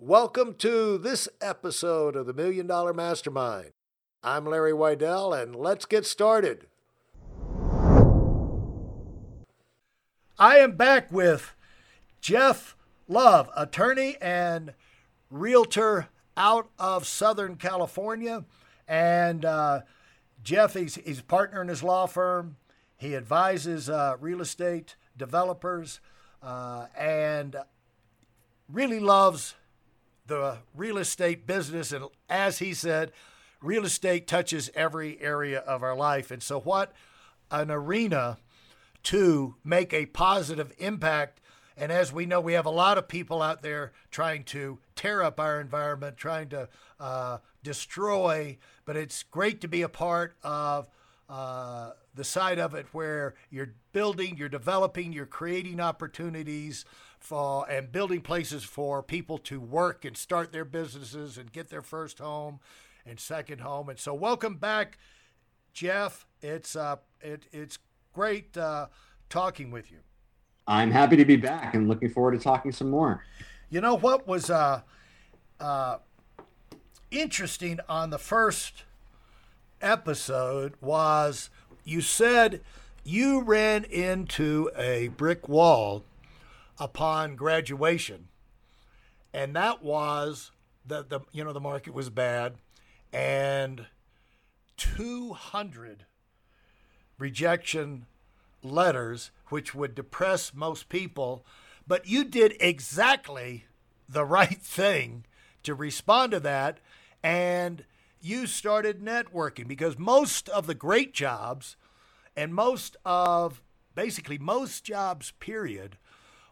Welcome to this episode of the Million Dollar Mastermind. I'm Larry Weidel, and let's get started. I am back with Jeff Love, attorney and realtor out of Southern California. And uh, Jeff, he's, he's a partner in his law firm. He advises uh, real estate developers uh, and really loves the real estate business. And as he said, real estate touches every area of our life. And so, what an arena to make a positive impact. And as we know, we have a lot of people out there trying to tear up our environment, trying to uh, destroy. But it's great to be a part of uh, the side of it where you're building, you're developing, you're creating opportunities for and building places for people to work and start their businesses and get their first home and second home. And so, welcome back, Jeff. It's uh, it, it's great uh, talking with you. I'm happy to be back and looking forward to talking some more. You know what was uh, uh, interesting on the first episode was you said you ran into a brick wall upon graduation, and that was that the you know the market was bad, and 200 rejection letters, which would depress most people, but you did exactly the right thing to respond to that, and you started networking because most of the great jobs and most of basically most jobs period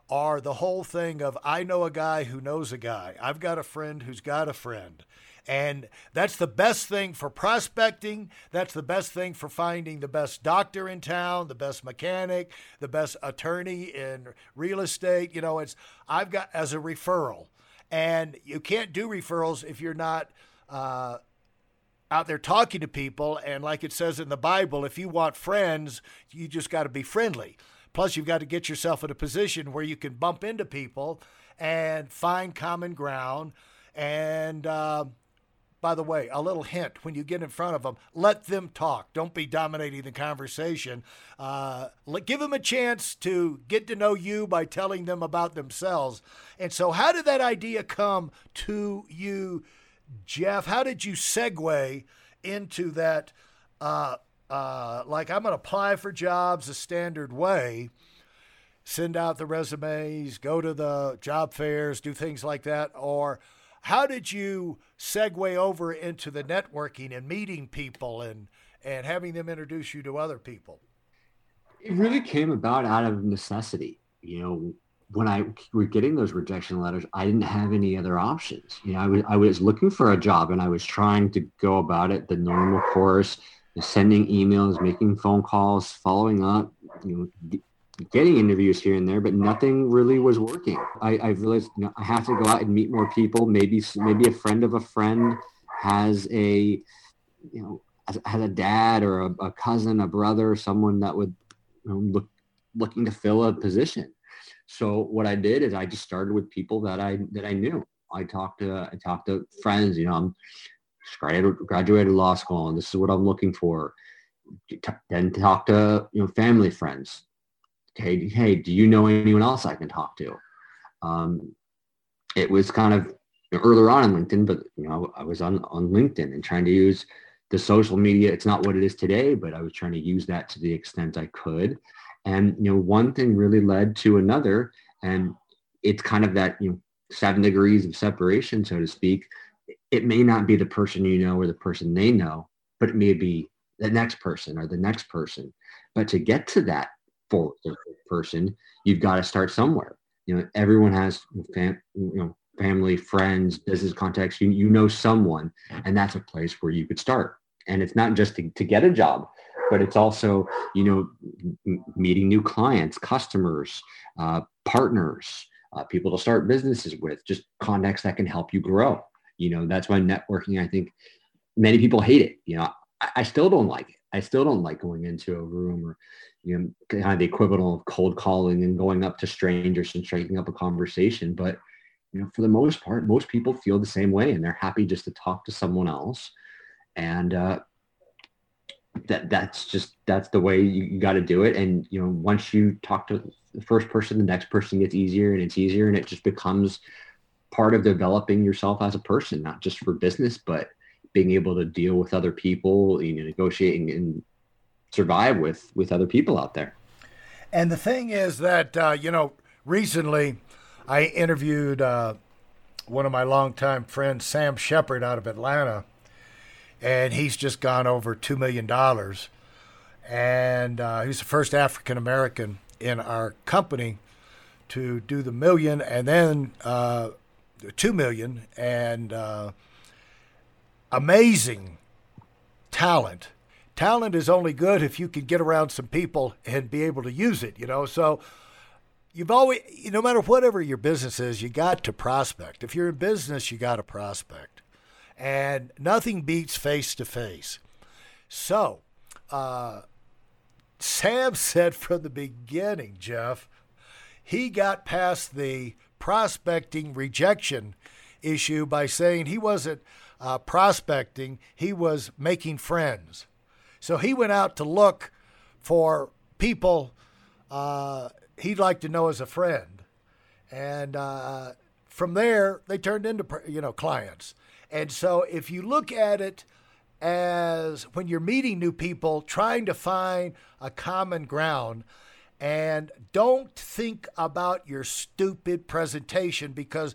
are the whole thing of I know a guy who knows a guy. I've got a friend who's got a friend. And that's the best thing for prospecting. That's the best thing for finding the best doctor in town, the best mechanic, the best attorney in real estate. You know, it's I've got as a referral. And you can't do referrals if you're not uh, out there talking to people. And like it says in the Bible, if you want friends, you just got to be friendly. Plus, you've got to get yourself in a position where you can bump into people and find common ground. And uh, by the way, a little hint when you get in front of them, let them talk. Don't be dominating the conversation. Uh, give them a chance to get to know you by telling them about themselves. And so, how did that idea come to you, Jeff? How did you segue into that? Uh, uh, like I'm going to apply for jobs the standard way, send out the resumes, go to the job fairs, do things like that? Or how did you segue over into the networking and meeting people and, and having them introduce you to other people? It really came about out of necessity. You know, when I was getting those rejection letters, I didn't have any other options. You know, I was I was looking for a job and I was trying to go about it the normal course, sending emails, making phone calls, following up, you know, getting interviews here and there, but nothing really was working. I, I realized you know, I have to go out and meet more people. Maybe maybe a friend of a friend has a you know has a dad or a, a cousin, a brother, someone that would you know, look looking to fill a position. So what I did is I just started with people that I that I knew. I talked to I talked to friends. You know, I'm graduated law school and this is what I'm looking for. Then talk to you know family friends. Hey, hey, do you know anyone else I can talk to? Um, it was kind of earlier on in LinkedIn, but you know I was on on LinkedIn and trying to use the social media. It's not what it is today, but I was trying to use that to the extent I could. And you know, one thing really led to another, and it's kind of that you know seven degrees of separation, so to speak it may not be the person you know or the person they know, but it may be the next person or the next person. But to get to that fourth person, you've got to start somewhere. You know, everyone has fam- you know family, friends, business contacts. You you know someone, and that's a place where you could start. And it's not just to, to get a job, but it's also you know meeting new clients, customers, uh, partners, uh, people to start businesses with, just contacts that can help you grow. You know, that's why networking, I think many people hate it. You know, I, I still don't like it. I still don't like going into a room or, you know, kind of the equivalent of cold calling and going up to strangers and striking up a conversation. But you know, for the most part, most people feel the same way and they're happy just to talk to someone else. And uh, that that's just that's the way you, you got to do it. And you know, once you talk to the first person, the next person gets easier and it's easier, and it just becomes part of developing yourself as a person, not just for business, but being able to deal with other people, you know, negotiating and survive with with other people out there. And the thing is that uh, you know, recently I interviewed uh, one of my longtime friends, Sam Shepard, out of Atlanta, and he's just gone over two million dollars, and uh, he's the first African American in our company to do the million, and then uh, two million, and uh, amazing talent. Talent is only good if you can get around some people and be able to use it, you know. So you've always, no matter whatever your business is, you got to prospect. If you're in business, you got to prospect. And nothing beats face to face. So, uh, Sam said from the beginning, Jeff, he got past the prospecting rejection issue by saying he wasn't uh, prospecting, he was making friends. So he went out to look for people uh, he'd like to know as a friend. And uh, from there, they turned into you know clients. And so if you look at it as when you're meeting new people, trying to find a common ground, and don't think about your stupid presentation because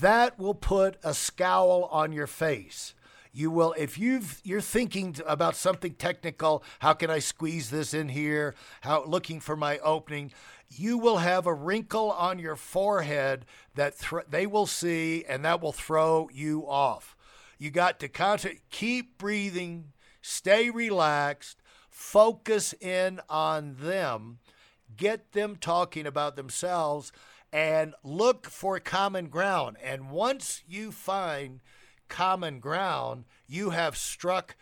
that will put a scowl on your face. You will, if you've you're thinking about something technical, how can I squeeze this in here? How looking for my opening, you will have a wrinkle on your forehead that th- they will see, and that will throw you off. You got to concentrate, keep breathing, stay relaxed, focus in on them, get them talking about themselves, and look for common ground. And once you find common ground, you have struck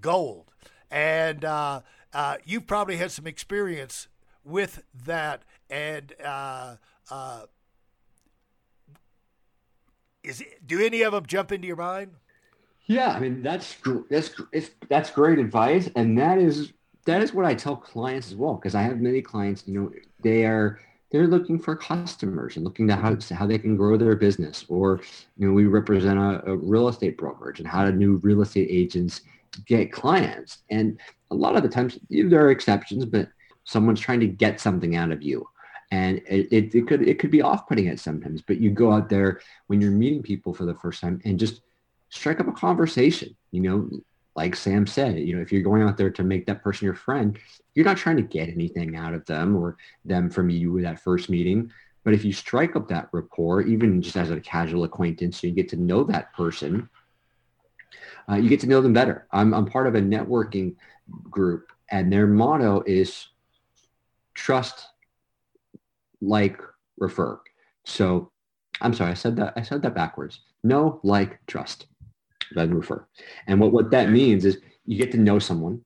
gold. And uh, uh, you've probably had some experience with that. And uh, uh is it, do any of them jump into your mind? Yeah, I mean that's that's that's great advice, and that is that is what I tell clients as well because I have many clients. You know, they are they're looking for customers and looking to how, how they can grow their business or you know we represent a, a, real estate brokerage and how do new real estate agents get clients and a lot of the times there are exceptions but someone's trying to get something out of you and it, it, it could it could be off-putting at sometimes but you go out there when you're meeting people for the first time and just strike up a conversation you know like Sam said, you know, if you're going out there to make that person your friend, you're not trying to get anything out of them or them from you that first meeting. But if you strike up that rapport, even just as a casual acquaintance, so you get to know that person, uh, you get to know them better. I'm, I'm part of a networking group, and their motto is trust, like, refer. So I'm sorry, I said that I said that backwards. No, like, trust then refer. And what, what that means is you get to know someone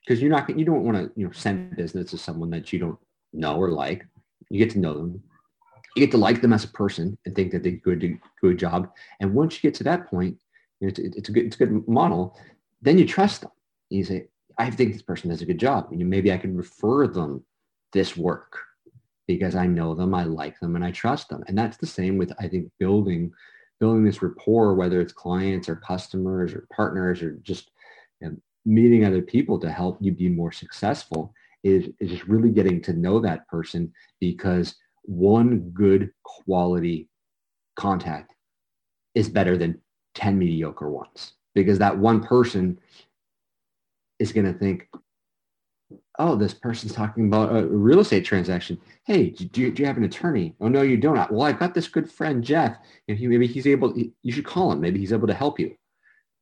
because you're not you don't want to you know send business to someone that you don't know or like. You get to know them. You get to like them as a person and think that they could do good job. And once you get to that point, you know, it's, it's a good it's a good model. Then you trust them. You say, I think this person does a good job. You maybe I can refer them this work because I know them, I like them, and I trust them. And that's the same with I think building building this rapport, whether it's clients or customers or partners or just you know, meeting other people to help you be more successful is, is just really getting to know that person because one good quality contact is better than 10 mediocre ones because that one person is going to think oh, this person's talking about a real estate transaction. Hey, do you, do you have an attorney? Oh, no, you don't. Well, I've got this good friend, Jeff, and he, maybe he's able, you should call him. Maybe he's able to help you.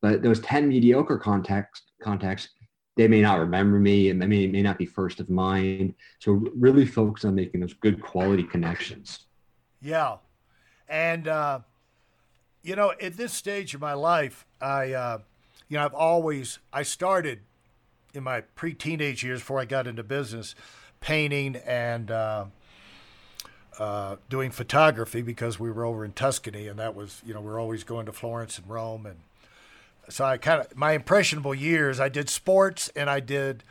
But those 10 mediocre contacts, contacts, they may not remember me and they may, may not be first of mind. So really focus on making those good quality connections. Yeah. And, uh, you know, at this stage of my life, I, uh, you know, I've always, I started in my pre-teenage years before I got into business, painting and uh, uh, doing photography because we were over in Tuscany, and that was you know we are always going to Florence and Rome, and so I kind of my impressionable years I did sports and I did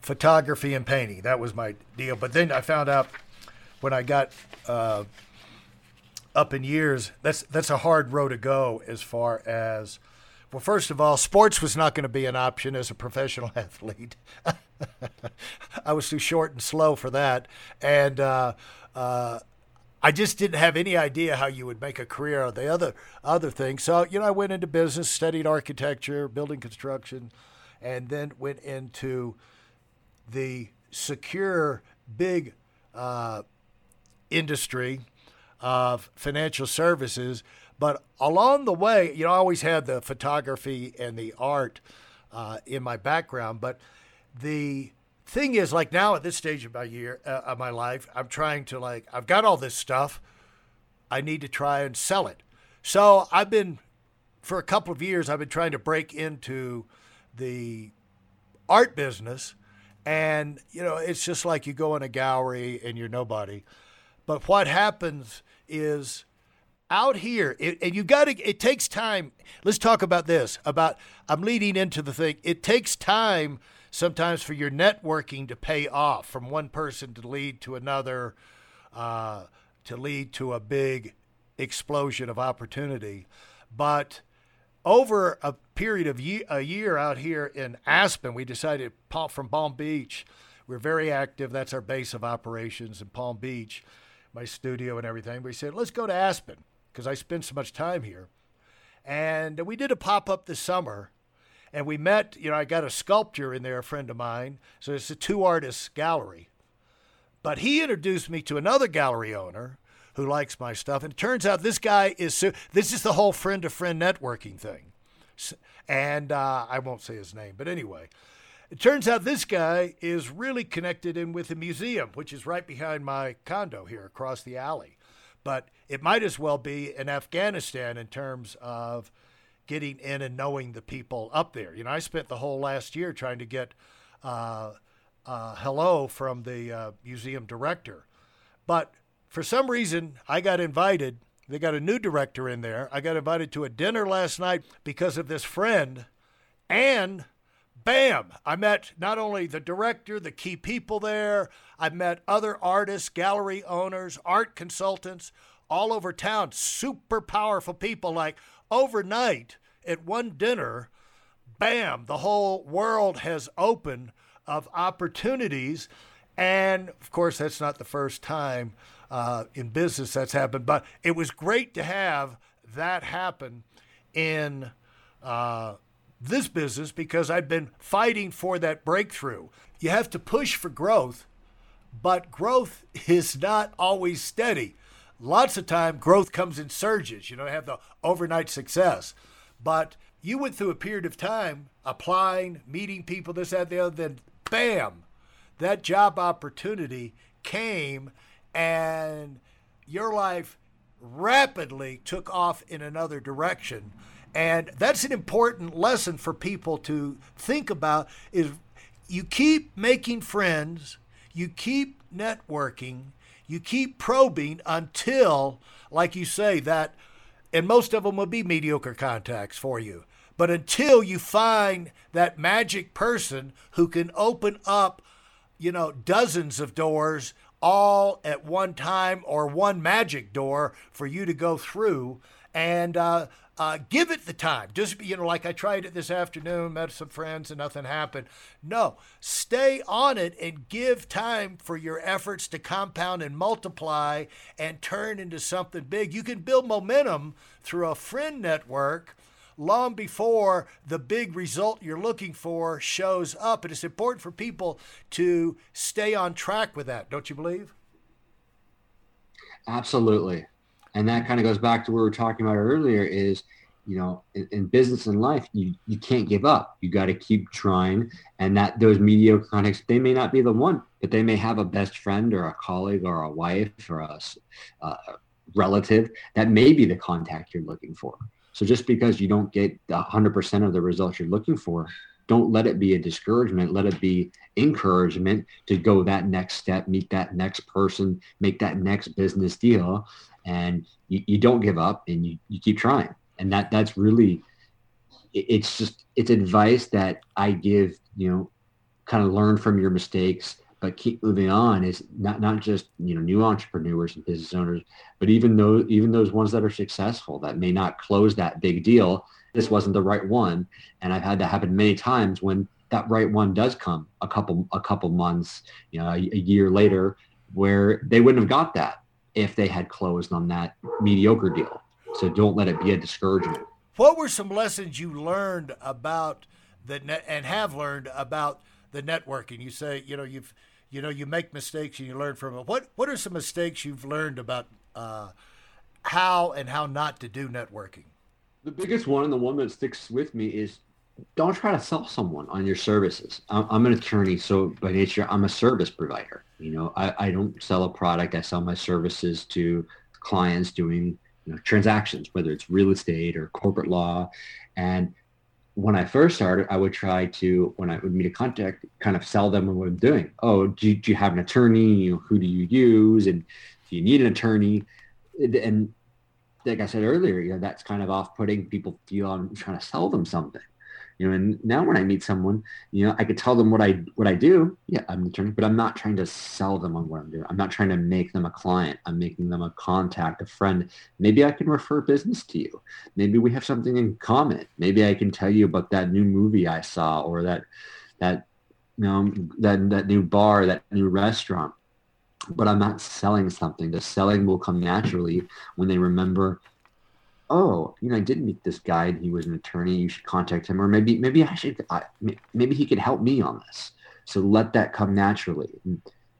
photography and painting. That was my deal. But then I found out when I got uh, up in years, that's that's a hard road to go as far as well. First of all, sports was not going to be an option as a professional athlete. I was too short and slow for that, and uh, uh, I just didn't have any idea how you would make a career of the other other things. So you know, I went into business, studied architecture, building construction, and then went into the secure big uh, industry of financial services. But along the way, you know, I always had the photography and the art uh, in my background. But the thing is, like now at this stage of my year uh, of my life, I'm trying to like I've got all this stuff. I need to try and sell it. So I've been for a couple of years. I've been trying to break into the art business, and you know, it's just like you go in a gallery and you're nobody. But what happens is out here, it, and you got to, it takes time. Let's talk about this. About, I'm leading into the thing. It takes time sometimes for your networking to pay off from one person to lead to another, uh, to lead to a big explosion of opportunity. But over a period of ye- a year out here in Aspen, we decided pop from Palm Beach, we're very active. That's our base of operations in Palm Beach my studio and everything. We said, let's go to Aspen because I spend so much time here. And we did a pop up this summer and we met, you know, I got a sculptor in there, a friend of mine. So it's a two artist gallery. But he introduced me to another gallery owner who likes my stuff. And it turns out this guy is, this is the whole friend to friend networking thing. And uh, I won't say his name, but anyway. It turns out this guy is really connected in with the museum, which is right behind my condo here across the alley. But it might as well be in Afghanistan in terms of getting in and knowing the people up there. You know, I spent the whole last year trying to get uh, uh, hello from the uh, museum director. But for some reason, I got invited. They got a new director in there. I got invited to a dinner last night because of this friend and bam, I met not only the director, the key people there, I met other artists, gallery owners, art consultants all over town, super powerful people. Like overnight at one dinner, bam, the whole world has opened of opportunities. And of course, that's not the first time uh, in business that's happened, but it was great to have that happen in. Uh, this business because I've been fighting for that breakthrough. You have to push for growth, but growth is not always steady. Lots of time, growth comes in surges. You know, have the overnight success. But you went through a period of time applying, meeting people, this, that, the other, then bam, that job opportunity came and your life rapidly took off in another direction and that's an important lesson for people to think about is you keep making friends, you keep networking, you keep probing until like you say that and most of them will be mediocre contacts for you. But until you find that magic person who can open up, you know, dozens of doors all at one time or one magic door for you to go through, and uh, uh, give it the time. Just, you know, like I tried it this afternoon, met some friends, and nothing happened. No, stay on it and give time for your efforts to compound and multiply and turn into something big. You can build momentum through a friend network long before the big result you're looking for shows up. And it's important for people to stay on track with that, don't you believe? Absolutely and that kind of goes back to what we were talking about earlier is you know in, in business and life you you can't give up you got to keep trying and that those mediocre contacts they may not be the one but they may have a best friend or a colleague or a wife or a, a uh, relative that may be the contact you're looking for so just because you don't get 100% of the results you're looking for don't let it be a discouragement. Let it be encouragement to go that next step, meet that next person, make that next business deal. And you, you don't give up and you, you keep trying. And that that's really it's just it's advice that I give, you know, kind of learn from your mistakes, but keep moving on is not not just you know new entrepreneurs and business owners, but even those even those ones that are successful that may not close that big deal. This wasn't the right one, and I've had that happen many times when that right one does come a couple a couple months, you know, a, a year later, where they wouldn't have got that if they had closed on that mediocre deal. So don't let it be a discouragement. What were some lessons you learned about the net and have learned about the networking? You say, you know, you've, you know, you make mistakes and you learn from it. What What are some mistakes you've learned about uh, how and how not to do networking? The biggest one and the one that sticks with me is don't try to sell someone on your services. I'm, I'm, an attorney, so by nature, I'm a service provider. You know, I, I don't sell a product. I sell my services to clients doing you know, transactions, whether it's real estate or corporate law. And when I first started, I would try to, when I would meet a contact, kind of sell them what I'm doing. Oh, do you, do you have an attorney? You know, who do you use? And do you need an attorney? And like I said earlier, you know, that's kind of off-putting. People feel I'm trying to sell them something you know and now when i meet someone you know i could tell them what i what i do. Yeah i'm an attorney but i'm not trying to sell them on what i'm doing. I'm not trying to make them a client. I'm making them a contact a friend. Maybe i can refer business to you. Maybe we have something in common. Maybe i can tell you about that new movie i saw or that that you know that that new bar that new restaurant. But i'm not selling something. The selling will come naturally when they remember oh, you know, I did meet this guy and he was an attorney. You should contact him, or maybe maybe I should I, maybe he could help me on this. So let that come naturally.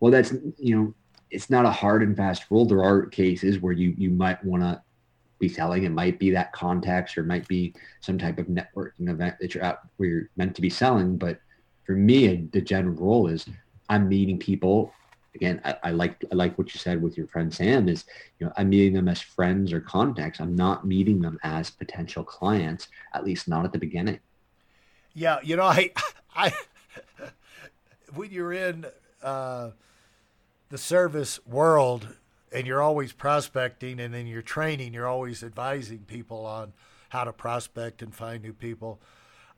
well, that's you know, it's not a hard and fast rule. There are cases where you you might want to be selling. It might be that context, or it might be some type of networking event that you're at where you're meant to be selling. But for me, the general rule is I'm meeting people again, I, like I like what you said with your friend Sam is, you know, I'm meeting them as friends or contacts. I'm not meeting them as potential clients, at least not at the beginning. Yeah, you know, I, I, when you're in uh, the service world and you're always prospecting, and then you're training, you're always advising people on how to prospect and find new people.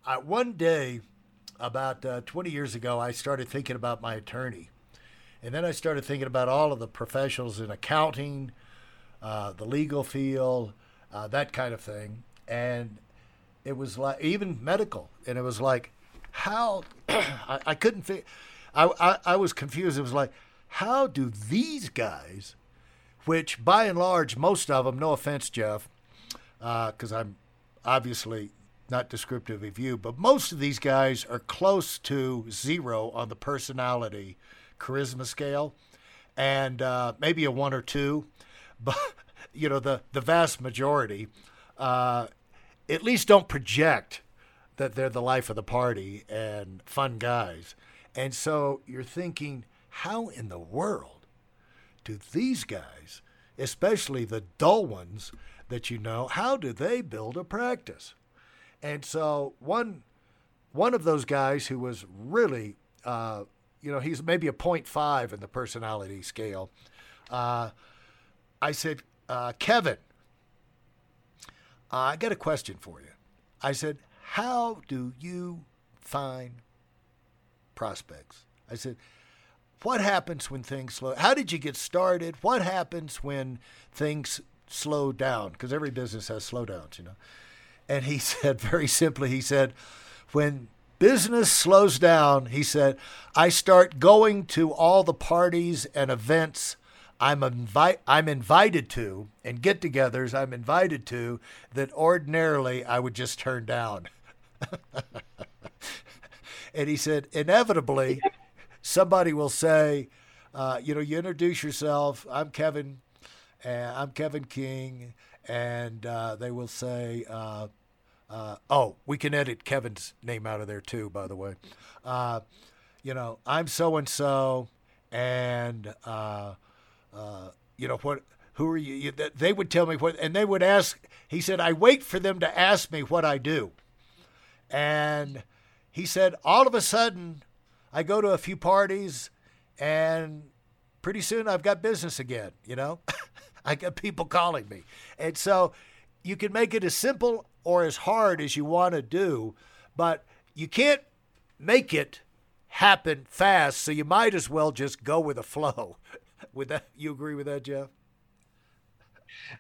I, one day, about uh, 20 years ago, I started thinking about my attorney and then I started thinking about all of the professionals in accounting, uh, the legal field, uh, that kind of thing. And it was like, even medical. And it was like, how, I, I, couldn't think, I, I, I was confused. It was like, how do these guys, which by and large, most of them, no offense, Jeff, because uh, I'm obviously not descriptive of you, but most of these guys are close to zero on the personality charisma scale, and uh, maybe a one or two, but you know the the vast majority uh, at least don't project that they're the life of the party and fun guys. And so you're thinking, how in the world do these guys, especially the dull ones that you know, how do they build a practice? And so one one of those guys who was really uh, you know, he's maybe a 0.5 in the personality scale. Uh, I said, uh, Kevin, uh, I got a question for you. I said, how do you find prospects? I said, what happens when things slow? How did you get started? What happens when things slow down? Because every business has slowdowns, you know. And he said very simply, he said, when business slows down, he said, I start going to all the parties and events I'm, invi- I'm invited to and get togethers I'm invited to that ordinarily I would just turn down. and he said, inevitably, somebody will say, uh, you know, you introduce yourself. I'm Kevin, and I'm Kevin King, and uh, they will say, uh, uh, oh, we can edit Kevin's name out of there too, by the way. Uh, you know, I'm so and so, and uh, uh, you know what? Who are you? you? They would tell me what, and they would ask. He said, I wait for them to ask me what I do, and he said, all of a sudden, I go to a few parties and pretty soon I've got business again, you know? I got people calling me. And so you can make it as simple or as hard as you want to do, but you can't make it happen fast, so you might as well just go with the flow. Would that, you agree with that, Jeff?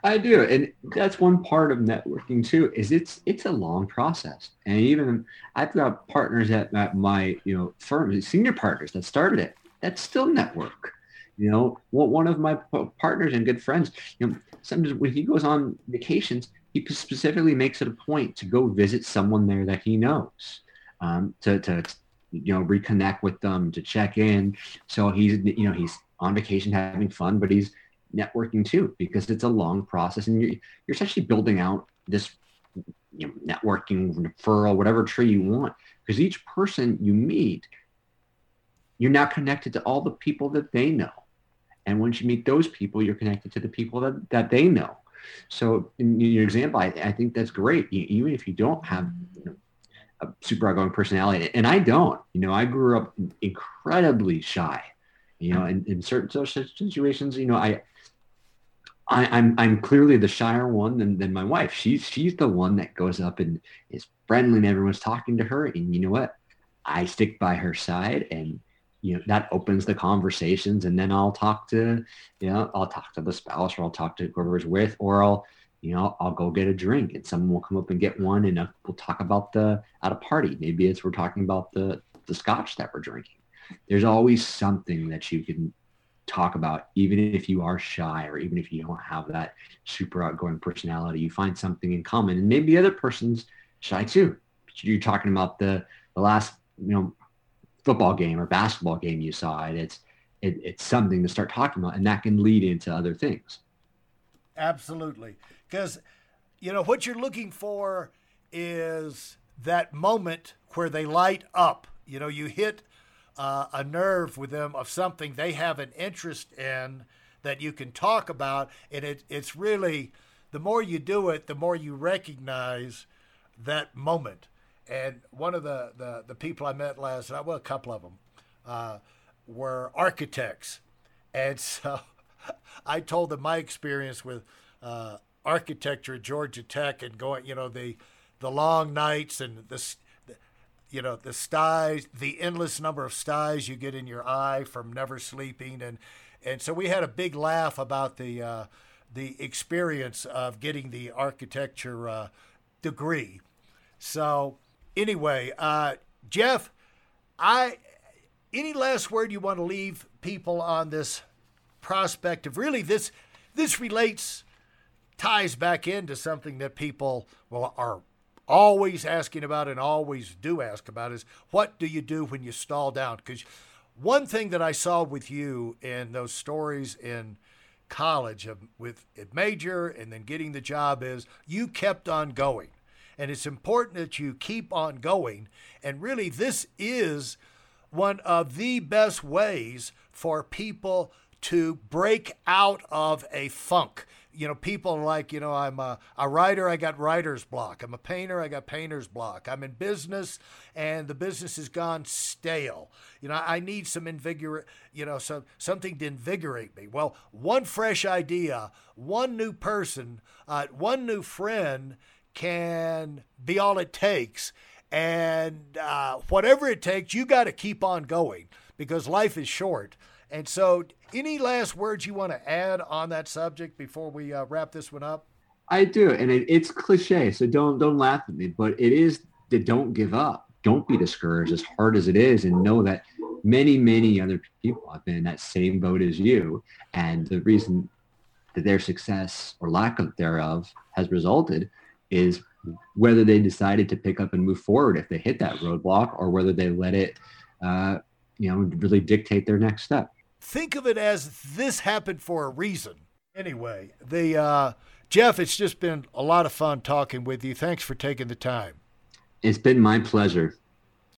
I do, and that's one part of networking too. Is it's it's a long process, and even I've got partners at, at my you know firm, senior partners that started it. That's still network. You know, one of my partners and good friends, you know, sometimes when he goes on vacations, he specifically makes it a point to go visit someone there that he knows, um, to, to you know reconnect with them, to check in. So he's you know he's on vacation having fun, but he's networking too because it's a long process, and you're you're essentially building out this you know, networking referral, whatever tree you want, because each person you meet, you're now connected to all the people that they know. And once you meet those people, you're connected to the people that, that they know. So in your example, I, I think that's great. even if you don't have you know, a super outgoing personality, and I don't, you know, I grew up incredibly shy, you know, in, in certain social situations, you know, I, I, am I'm, I'm clearly the shyer one than, than my wife. She's she's the one that goes up and is friendly and everyone's talking to her. And you know what? I stick by her side and you know that opens the conversations and then i'll talk to you know i'll talk to the spouse or i'll talk to whoever's with or i'll you know i'll go get a drink and someone will come up and get one and uh, we'll talk about the at a party. Maybe it's we're talking about the the scotch that we're drinking. There's always something that you can talk about even if you are shy or even if you don't have that super outgoing personality you find something in common. And maybe the other person's shy too. You're talking about the the last you know football game or basketball game you saw it it's it, it's something to start talking about and that can lead into other things. Absolutely. Because you know what you're looking for is that moment where they light up. You know you hit uh, a nerve with them of something they have an interest in that you can talk about and it, it's really the more you do it the more you recognize that moment and one of the, the, the people I met last night, well, a couple of them, uh, were architects. And so I told them my experience with uh, architecture at Georgia Tech and going, you know, the, the long nights and the, you know, the styes, the endless number of styes you get in your eye from never sleeping. And, and so we had a big laugh about the, uh, the experience of getting the architecture uh, degree. So, anyway, uh, Jeff, I any last word you want to leave people on this prospect of really this this relates ties back into something that people well are always asking about and always do ask about is what do you do when you stall down? Because one thing that i saw with you in those stories in college of, with major and then getting the job is you kept on going and it's important that you keep on going. And really, this is one of the best ways for people to break out of a funk. You know, people like, you know, I'm a, a writer, I got writer's block. I'm a painter, I got painter's block. I'm in business and the business has gone stale. You know, I need some invigorate, you know, some, something to invigorate me. Well, one fresh idea, one new person, uh, one new friend can be all it takes. And uh, whatever it takes, you got to keep on going because life is short. And so, any last words you want to add on that subject before we uh, wrap this one up? I do, and it, it's cliche, so don't don't laugh at me. But it is that don't give up, don't be discouraged, as hard as it is, and know that many many other people have been in that same boat as you, and the reason that their success or lack of thereof has resulted is whether they decided to pick up and move forward if they hit that roadblock or whether they let it, uh, you know, really dictate their next step. Think of it as this happened for a reason. Anyway, the uh, Jeff, it's just been a lot of fun talking with you. Thanks for taking the time. It's been my pleasure.